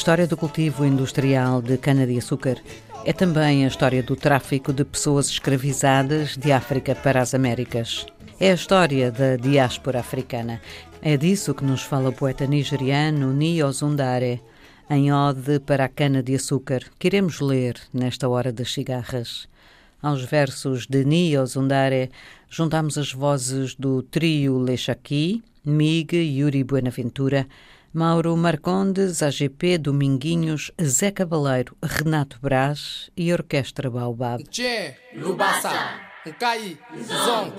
História do cultivo industrial de cana-de-açúcar é também a história do tráfico de pessoas escravizadas de África para as Américas. É a história da diáspora africana. É disso que nos fala o poeta nigeriano Nio Zundare, em ode para a cana-de-açúcar, que iremos ler nesta hora das cigarras. Aos versos de Nio Zundare, juntamos as vozes do trio Lechaqui, Mig, Yuri Buenaventura, Mauro Marcondes, AGP, Dominguinhos, Zé Cabaleiro, Renato Brás e Orquestra Baobab. Tchê, Lubasa, Nkai, Zong,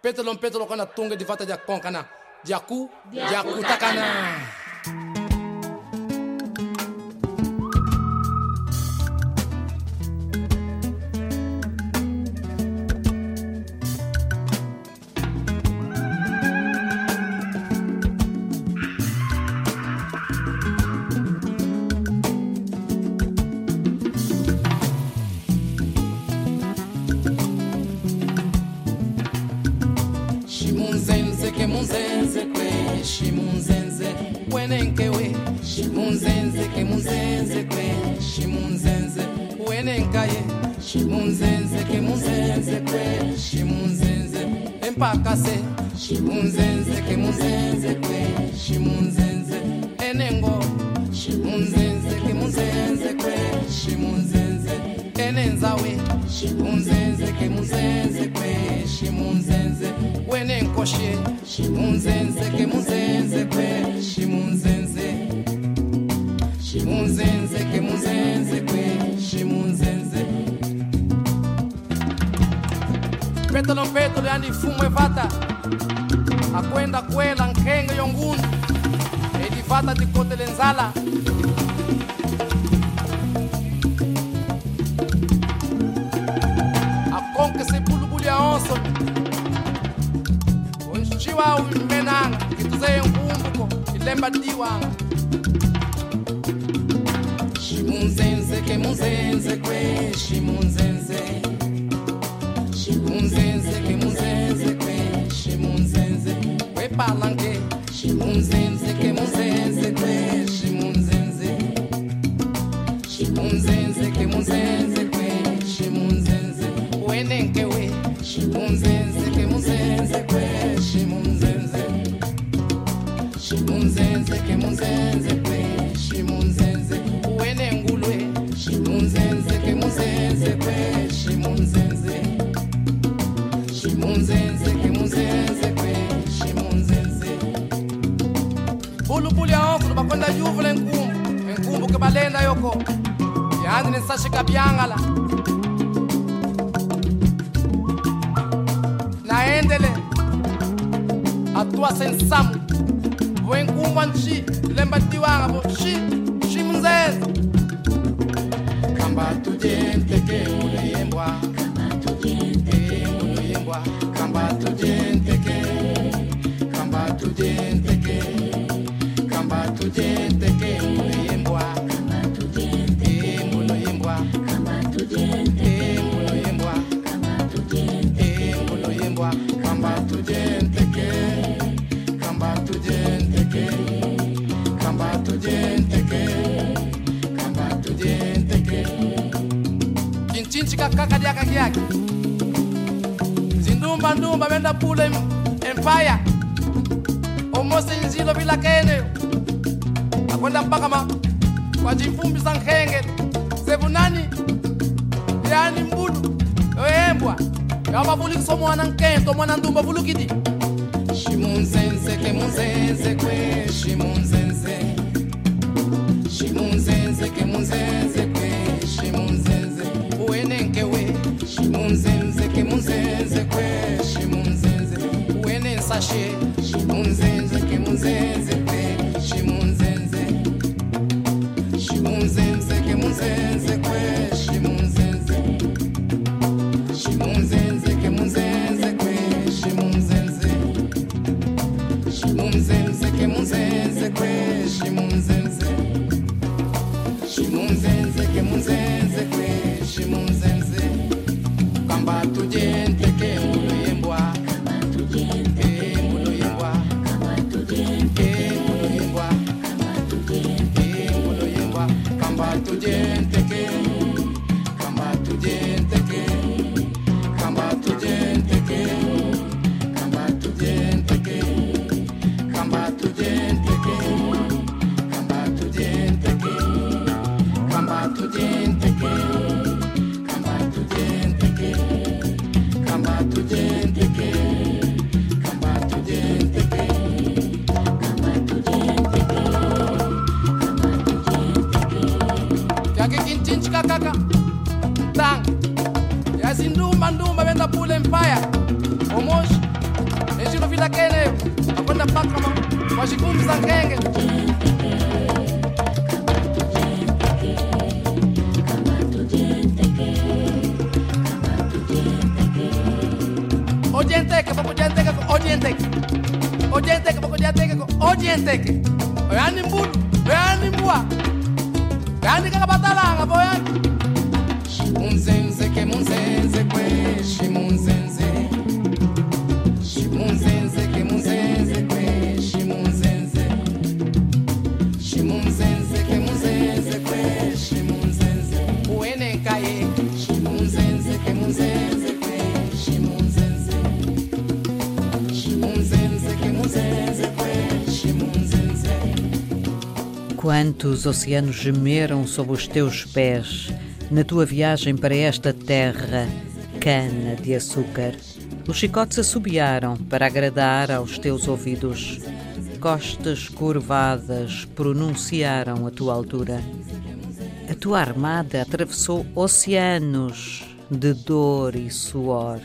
Pétalo, pétalo, kana tunga de vata de aconcana, Jacu, Jacu takana. pakase unze Sala. shimunzenze ke munzenze kwe shimunzenze uwene ngulwe. Shimunzenze ke munzenze kwe shimunzenze. Shimunzenze ke munzenze kwe shimunzenze. Bulubuli yaongo lubakonda yuvula enkumbu enkumbu ke balenda yoko. Yanzi nisashika byangala naendele. Atua sensamu wenkumba nshi lemba tiwanga bo zindumba ndumba benda pula em- empire. Omose inzilo bila kene. Akwenda mpaka ma kwa chifumbi sa nkhenge sevunani yani mbulu yoyembwa yavavulikisa mwana nkento mwana ndumba vulukidi. Ximunzenze ke munzenze Unze quantos os oceanos gemeram sob os teus pés, na tua viagem para esta terra, cana de açúcar, os chicotes assobiaram para agradar aos teus ouvidos. Costas curvadas pronunciaram a tua altura. A tua armada atravessou oceanos de dor e suor.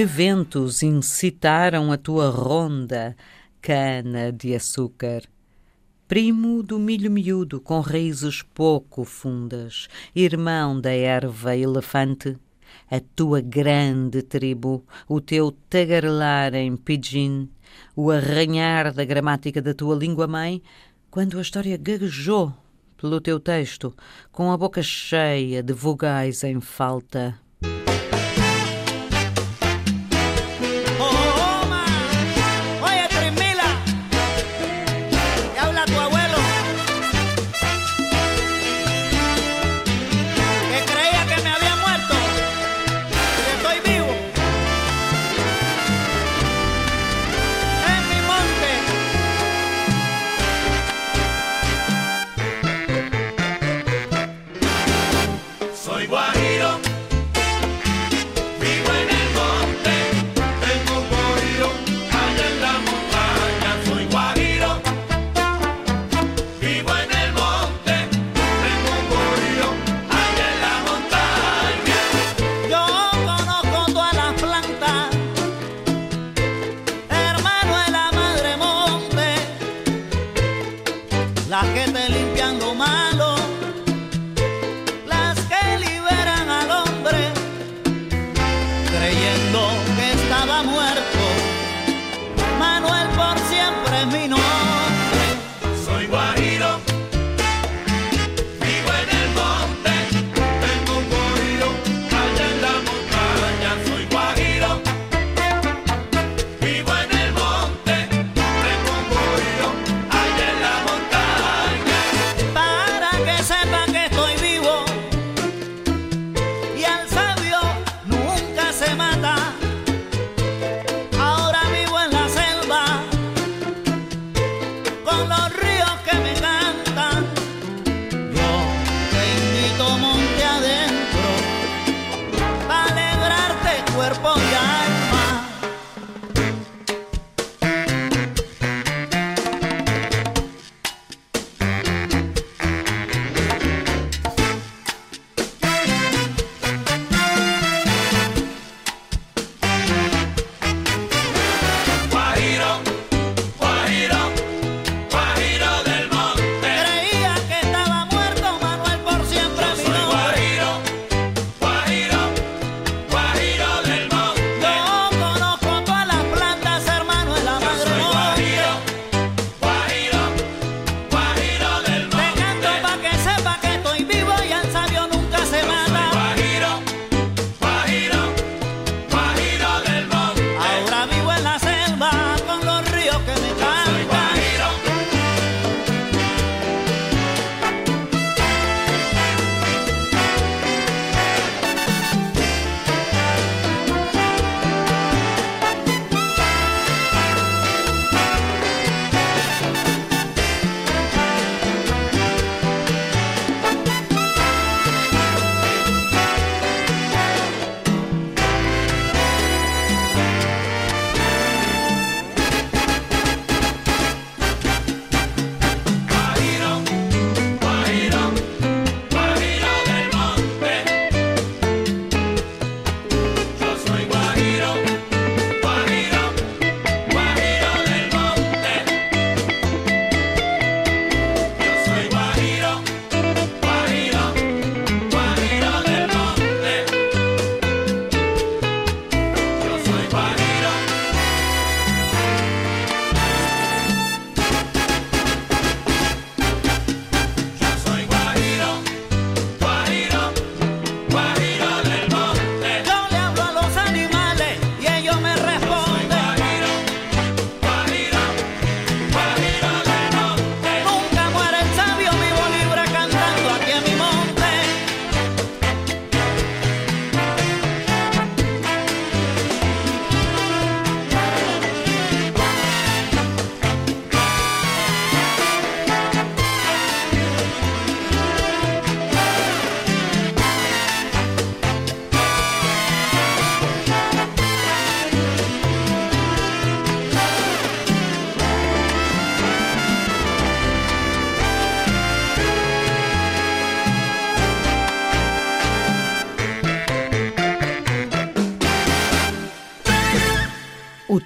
Que ventos incitaram a tua ronda, cana de açúcar? Primo do milho miúdo com raízes pouco fundas, irmão da erva elefante, a tua grande tribo, o teu tagarelar em pidgin, o arranhar da gramática da tua língua-mãe, quando a história gaguejou pelo teu texto, com a boca cheia de vogais em falta. 21.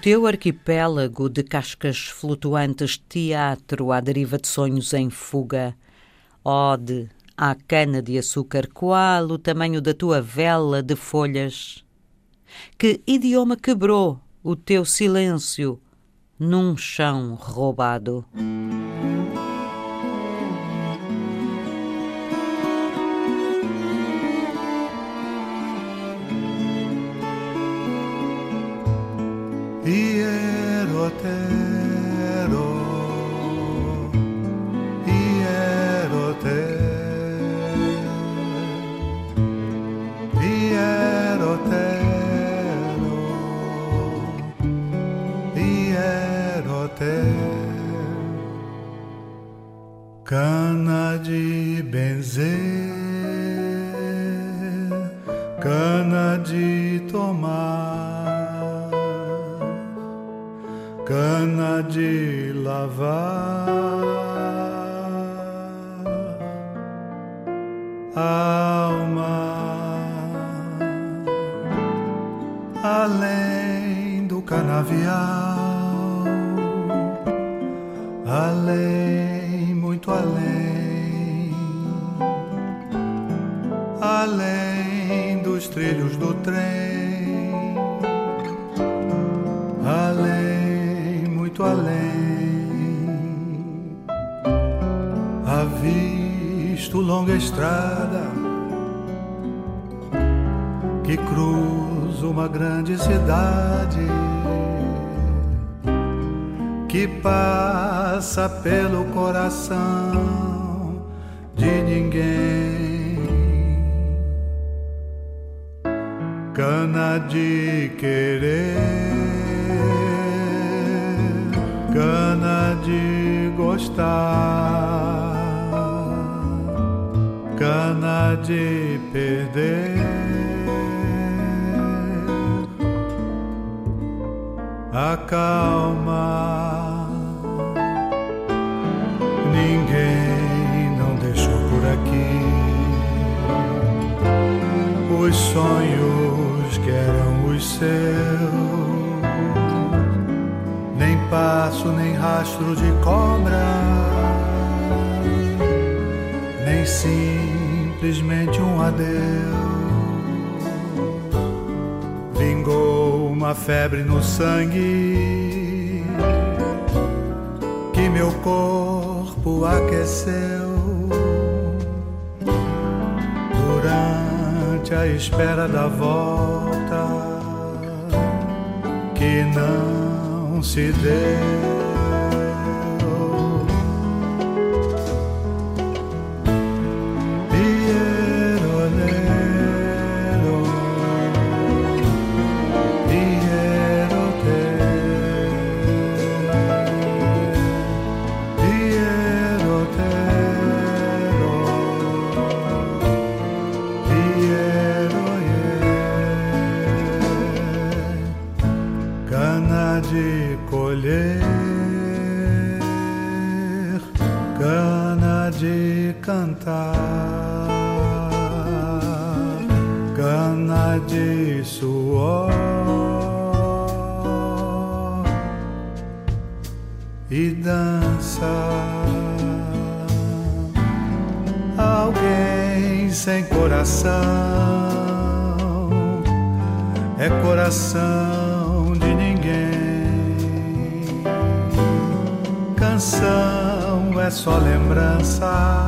Teu arquipélago de cascas flutuantes, teatro à deriva de sonhos em fuga. Ode à cana de açúcar, qual o tamanho da tua vela de folhas? Que idioma quebrou o teu silêncio num chão roubado? Hierotero, hierotero, hierotero, hierotero, cana de benzer, cana de tomar cana de lavar, longa estrada que cruza uma grande cidade que passa pelo coração de ninguém. Cana de querer, cana de gostar, de perder. acalma. Ninguém não deixou por aqui os sonhos que eram os seus. Nem passo, nem rastro de cobra, nem simplesmente um adeus vingou uma febre no sangue que meu corpo aqueceu durante a espera da volta que não se deu. Coração é coração de ninguém. Canção é só lembrança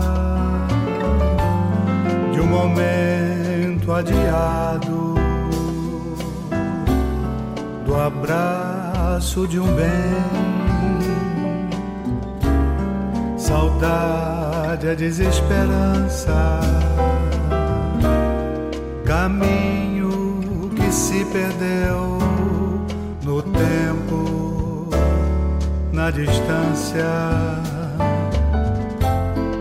de um momento adiado, do abraço de um bem. Saudade é desesperança, caminho que se perdeu no tempo, na distância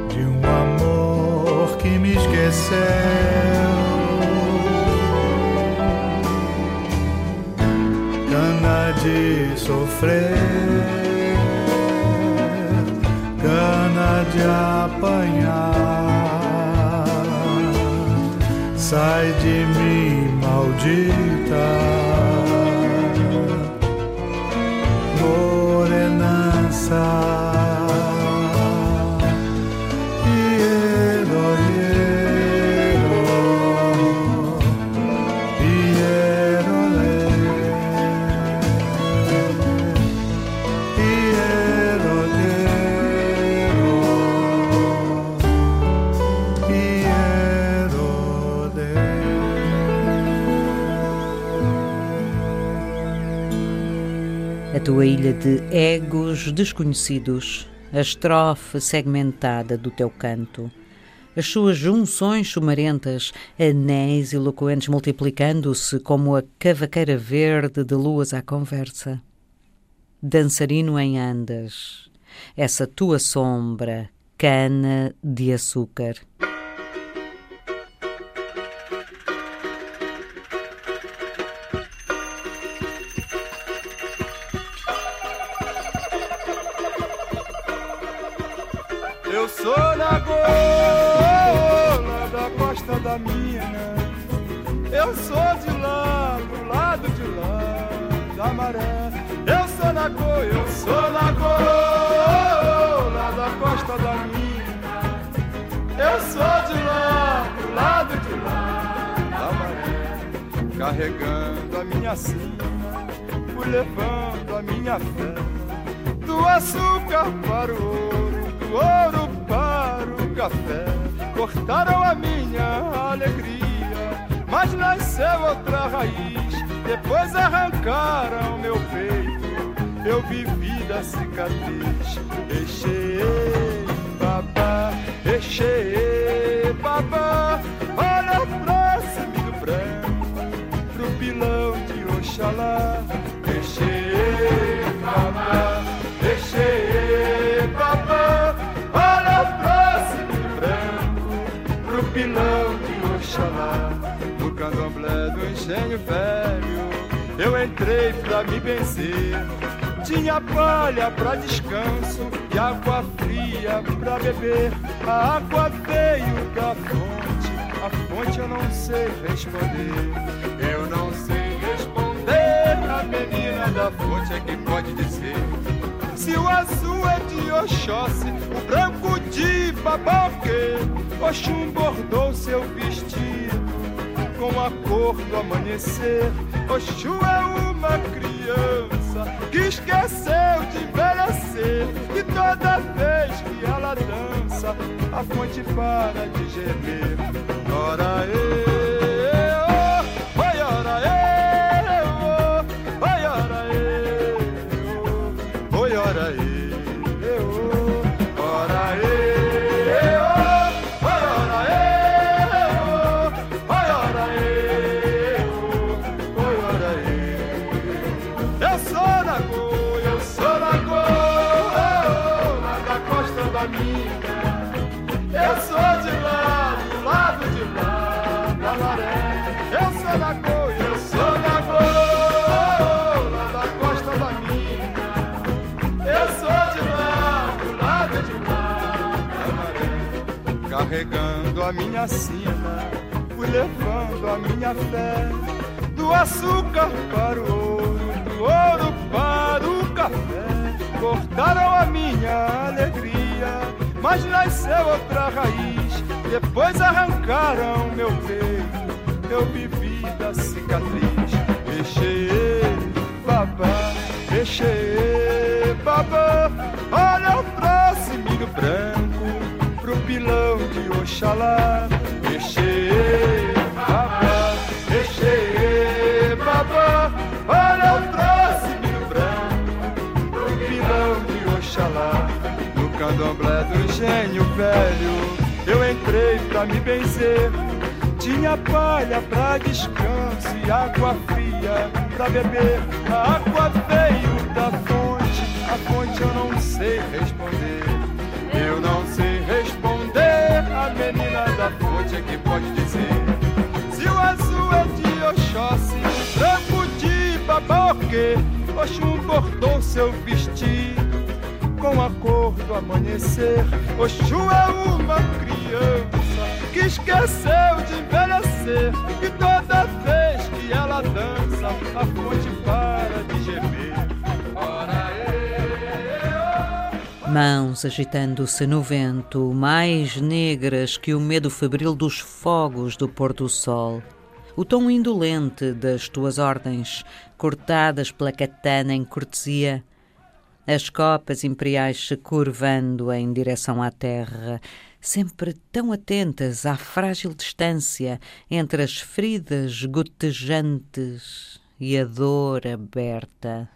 de um amor que me esqueceu. Cana de sofrer, cana de apanhar, sai de mim, maldita. Morenaça. De egos desconhecidos, a estrofe segmentada do teu canto, as suas junções chumarentas, anéis eloquentes multiplicando-se como a cavaqueira verde de luas à conversa. Dançarino em andas, essa tua sombra, cana de açúcar. Eu sou de lá, do lado de lá da maré. Eu sou na cor, eu sou cor, lá da costa da mina. Eu sou de lá, do lado de lá da maré. Carregando a minha sina, fui levando a minha fé. Do açúcar para o ouro, do ouro para o café. Cortaram a minha alegria mas nasceu outra raiz. Depois arrancaram meu peito, eu vivi da cicatriz. Eixei, babá, eixei, babá. Engenho velho. Eu entrei pra me vencer. Tinha palha pra descanso e água fria pra beber. A água veio da fonte, a fonte eu não sei responder. Eu não sei responder, a menina da fonte é que pode dizer. Se o azul é de Oxóssi, o branco de Babalque, Oxum bordou seu vestido com a cor do amanhecer. Oxu é uma criança que esqueceu de envelhecer. E toda vez que ela dança, a fonte para de gemer. Ora, eu, a minha sina, fui levando a minha fé, do açúcar para o ouro, do ouro para o café. Cortaram a minha alegria, mas nasceu outra raiz. Depois arrancaram meu peito, eu vivi da cicatriz. Mexer, babá, mexer, babá, olha o próximo branco pilão de Oxalá. Mexer, babá, mexer, babá. Olha o próximo branco pro pilão de Oxalá. No candomblé do engenho velho, eu entrei pra me benzer. Tinha palha pra descanso e água fria pra beber. A água veio da fonte, a fonte eu não sei responder. É que pode dizer. Se o azul é de Oxóssi, branco de Babalque, Oxum bordou seu vestido com a cor do amanhecer. Oxu é uma criança que esqueceu de envelhecer e toda vez que ela dança, a fonte para de gemer. Mãos agitando-se no vento, mais negras que o medo febril dos fogos do pôr do sol. O tom indolente das tuas ordens, cortadas pela katana em cortesia, as copas imperiais se curvando em direção à terra, sempre tão atentas à frágil distância entre as feridas gotejantes e a dor aberta.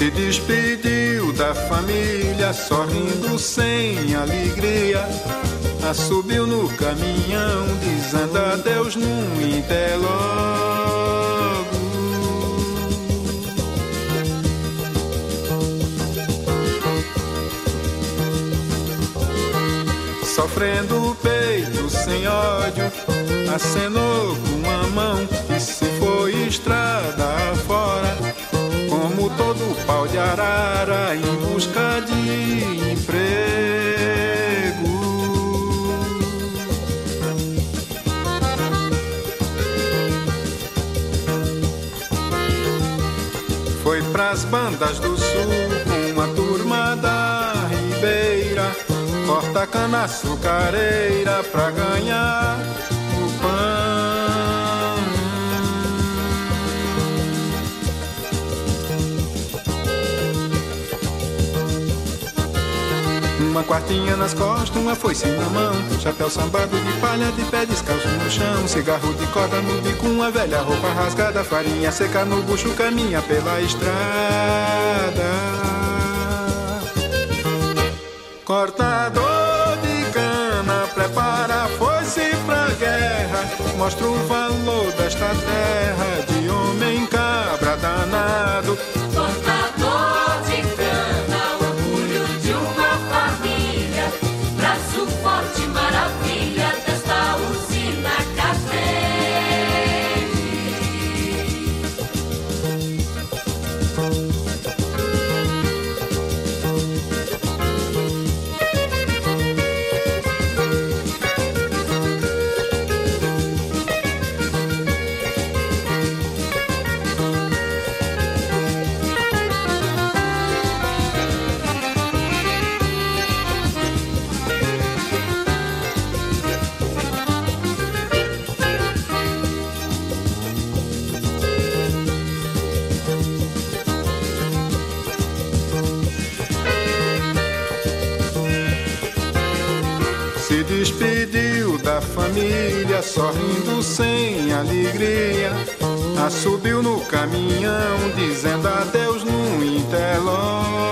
Se despediu da família, sorrindo sem alegria. Assubiu no caminhão, dizendo adeus num interlogo. Sofrendo o peito sem ódio, acenou com a mão e se foi estrada fora todo pau de arara em busca de emprego. Foi pras bandas do sul com uma turma da Ribeira, corta cana açucareira pra ganhar Uma quartinha nas costas, uma foice na mão. Chapéu sambado de palha, de pé descalço no chão. Cigarro de corda no bico, uma velha roupa rasgada. Farinha seca no bucho, caminha pela estrada. Cortador de cana, prepara a foice pra guerra. Mostra o valor desta terra alegria. Assubiu no caminhão, dizendo adeus no interlogo.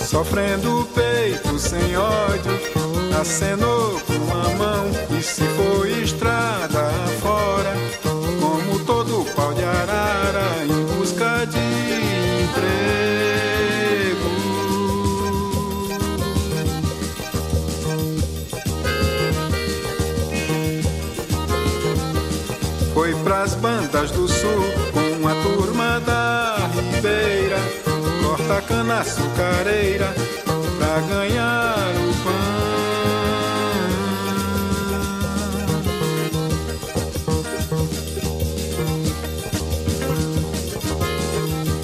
Sofrendo o peito sem ódio, acenou com a mão e se foi estrada açucareira pra ganhar o pão.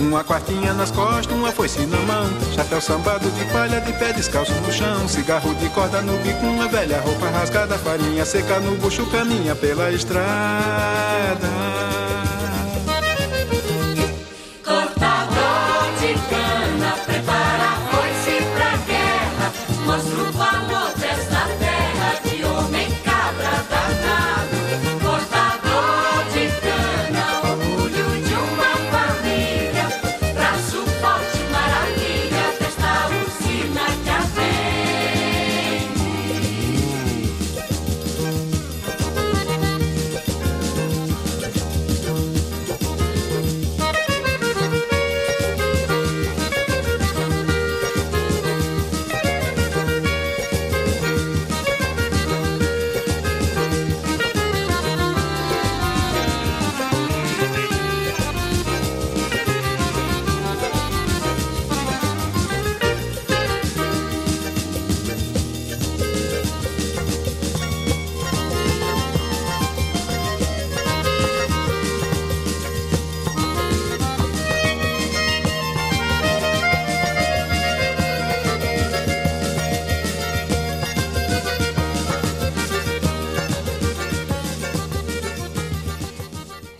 Uma quartinha nas costas, uma foice na mão. Chapéu sambado de palha, de pé descalço no chão. Cigarro de corda no bico, uma velha roupa rasgada. Farinha seca no bucho, caminha pela estrada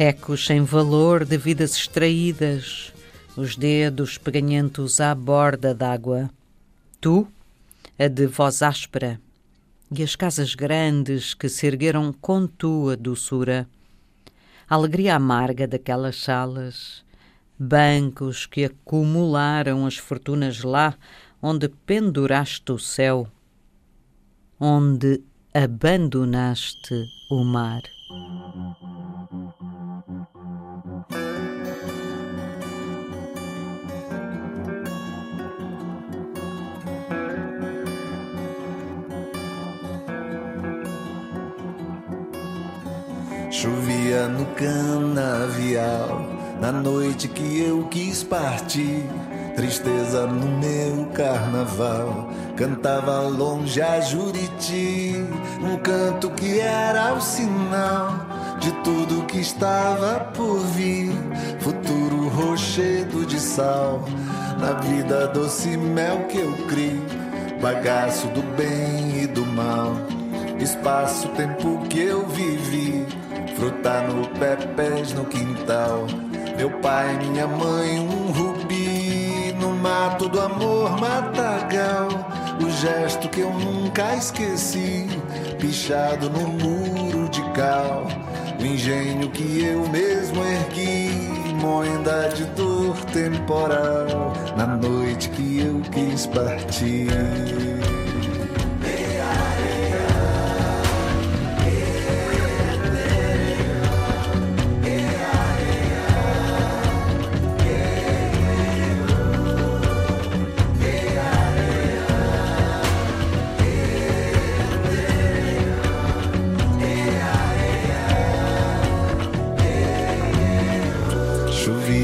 Ecos sem valor de vidas extraídas, os dedos peganhentos à borda d'água. Tu, a de voz áspera, e as casas grandes que se ergueram com tua doçura. A alegria amarga daquelas salas, bancos que acumularam as fortunas lá onde penduraste o céu, onde abandonaste o mar. Chovia no canavial na noite que eu quis partir. Tristeza no meu carnaval, cantava longe a Juriti, um canto que era o sinal de tudo que estava por vir. Futuro rochedo de sal, na vida doce mel que eu crio, bagaço do bem e do mal, espaço, tempo que eu vivi fruta no pé, pés no quintal. Meu pai, minha mãe, um rubi no mato do amor matagal. O gesto que eu nunca esqueci, pichado no muro de cal. O engenho que eu mesmo ergui, moenda de dor temporal. Na noite que eu quis partir.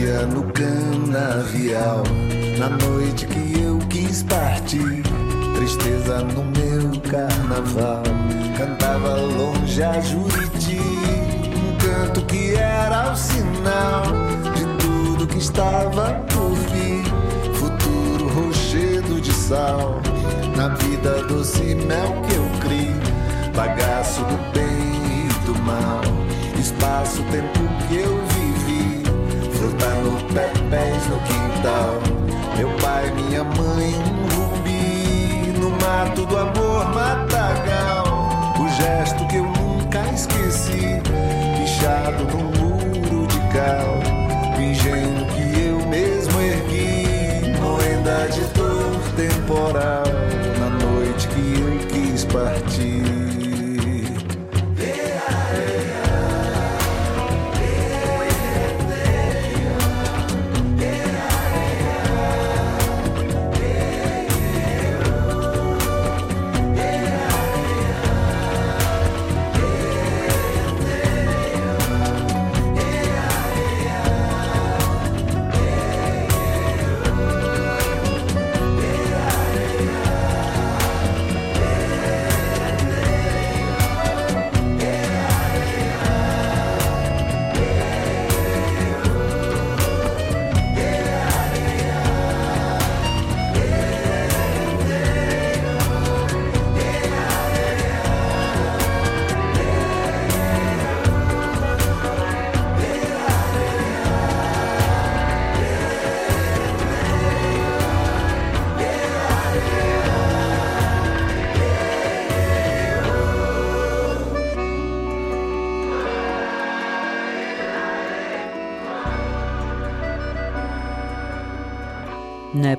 Chovia no canavial na noite que eu quis partir. Tristeza no meu carnaval, cantava longe a Juriti. Um canto que era o sinal de tudo que estava por vir. Futuro rochedo de sal, na vida doce mel que eu crio. Bagaço do bem e do mal, espaço, tempo que eu fruta no pé, pés no quintal. Meu pai, minha mãe, um rubi no mato do amor matagal. O gesto que eu nunca esqueci, pichado no muro de cal. O engenho que eu mesmo ergui, moenda de dor temporal. Na noite que eu quis partir.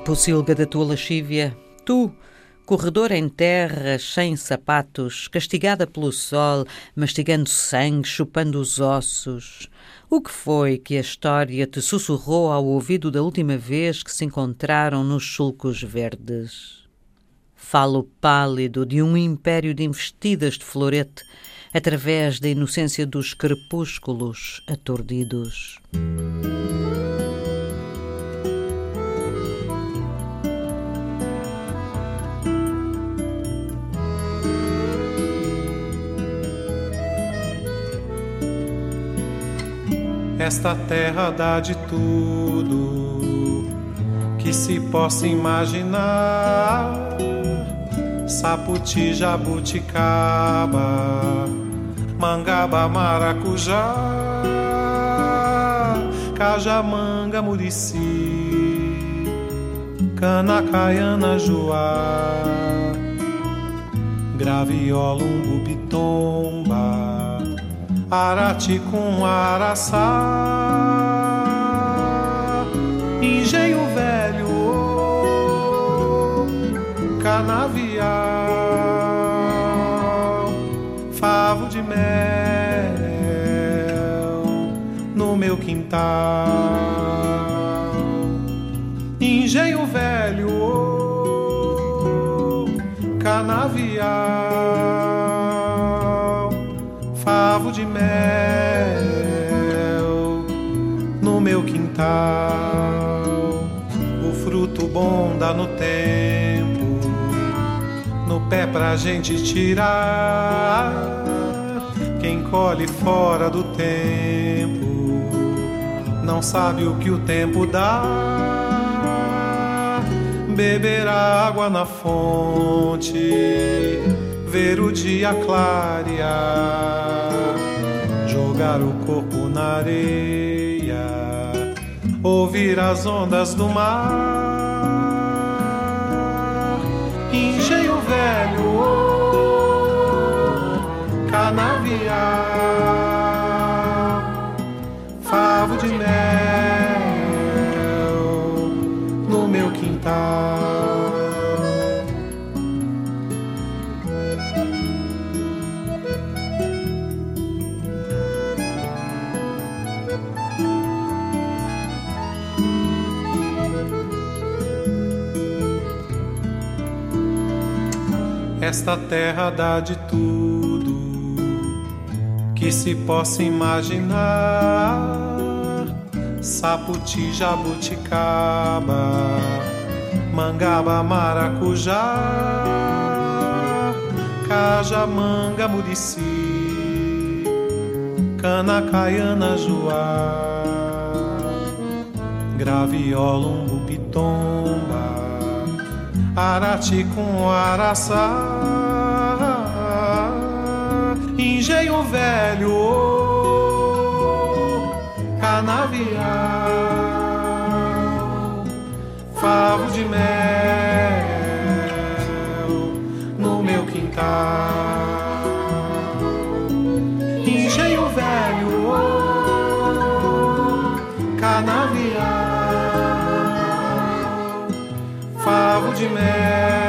Pocilga da tua lascívia, tu, corredor em terra, sem sapatos, castigada pelo sol, mastigando sangue, chupando os ossos. O que foi que a história te sussurrou ao ouvido da última vez que se encontraram nos sulcos verdes? Falo pálido de um império de investidas de florete, através da inocência dos crepúsculos aturdidos. Esta terra dá de tudo que se possa imaginar. Saputi, jabuticaba, mangaba, maracujá, cajamanga, murici, cana, caiana, joá, graviola, umbu, pitomba, arati com araçá, engenho velho, canavial, favo de mel no meu quintal. Pé pra gente tirar. Quem colhe fora do tempo não sabe o que o tempo dá. Beber água na fonte, ver o dia clarear, jogar o corpo na areia, ouvir as ondas do mar. Velho, canavial, favo de mel no meu quintal. Esta terra dá de tudo que se possa imaginar. Saputi, jabuticaba, mangaba, maracujá, cajamanga, murici, cana, caiana, joá, graviola, umbu, pitomba, arati com araçá, engenho velho, canavial, favo de mel no meu quintal, de mel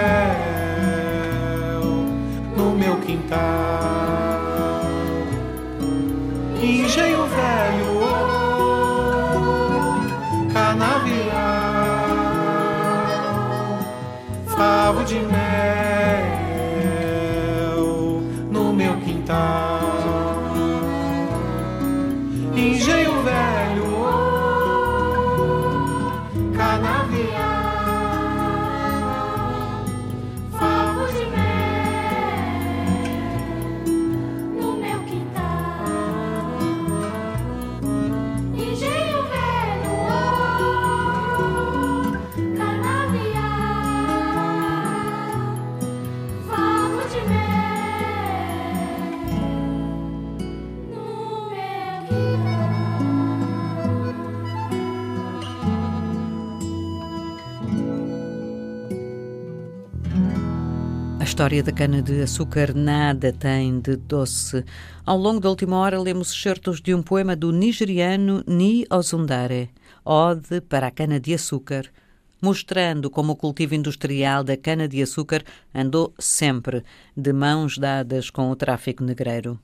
história da cana-de-açúcar nada tem de doce. Ao longo da última hora, lemos excertos de um poema do nigeriano Ni Ozundare, Ode para a Cana-de-Açúcar, mostrando como o cultivo industrial da cana-de-açúcar andou sempre de mãos dadas com o tráfico negreiro.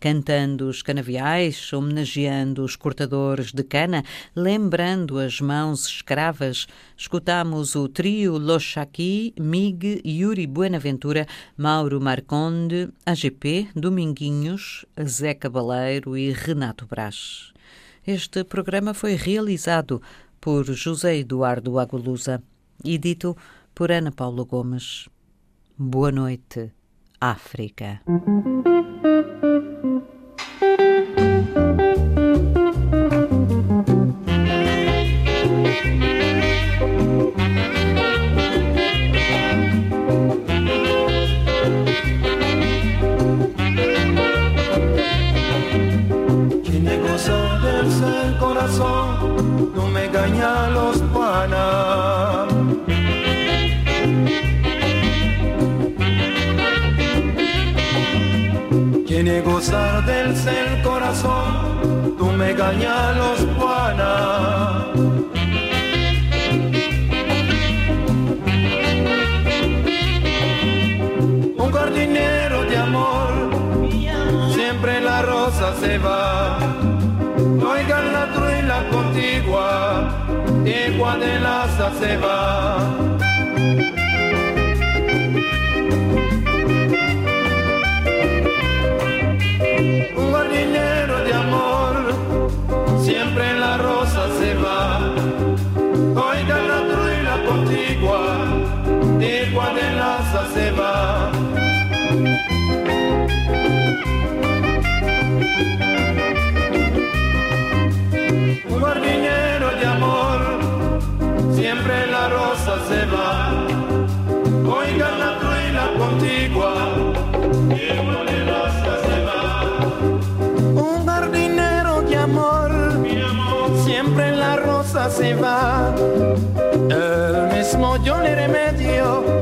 Cantando os canaviais, homenageando os cortadores de cana, lembrando as mãos escravas, escutamos o trio Lochaqui, Mig, Yuri Buenaventura, Mauro Marconde, AGP, Dominguinhos, Zé Cabaleiro e Renato Brás. Este programa foi realizado por José Eduardo Agualusa e dito por Ana Paula Gomes. Boa noite, África. Quintal. Tú me engañas los panas. Un jardinero de amor, siempre la rosa se va. Oigan la truila contigua, igual de laza se va. Un jardinero de amor, siempre la rosa se va. Oigan la truila contigua, igual de laza se va. Un jardinero de amor, siempre la rosa se va. El mismo yo le remedio,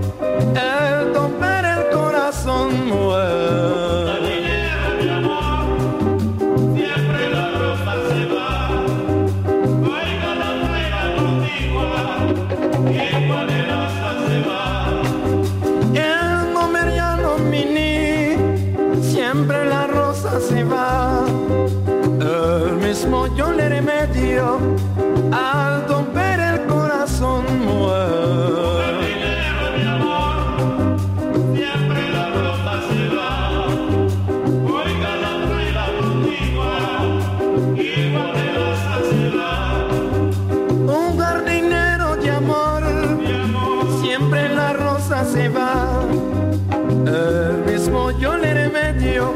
mismo yo le remedio, al romper el corazón rosa se va. El mismo yo le remedio,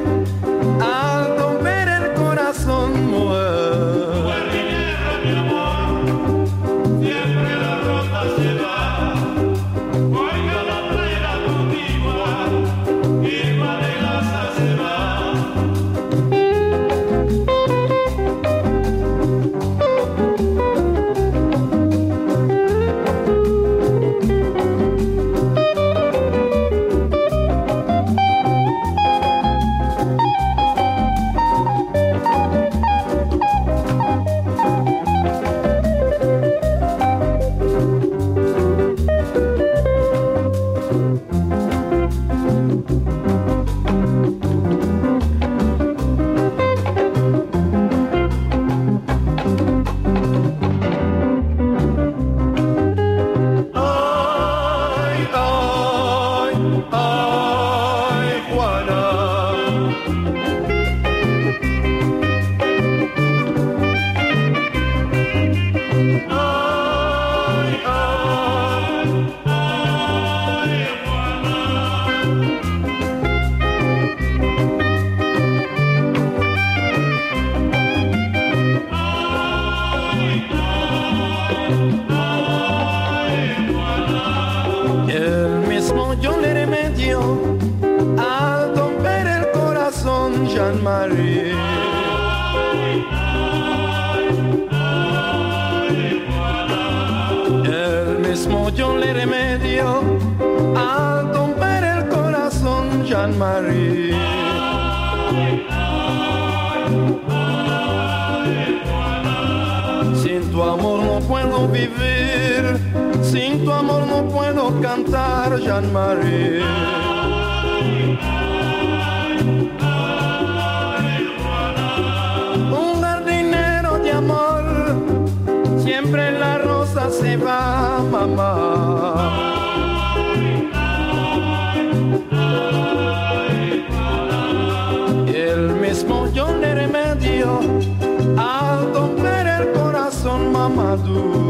Jean-Marie. Sin tu amor no puedo vivir, sin tu amor no puedo cantar, Jean-Marie. Un jardinero de amor, siempre la rosa se va, mamá. Corazón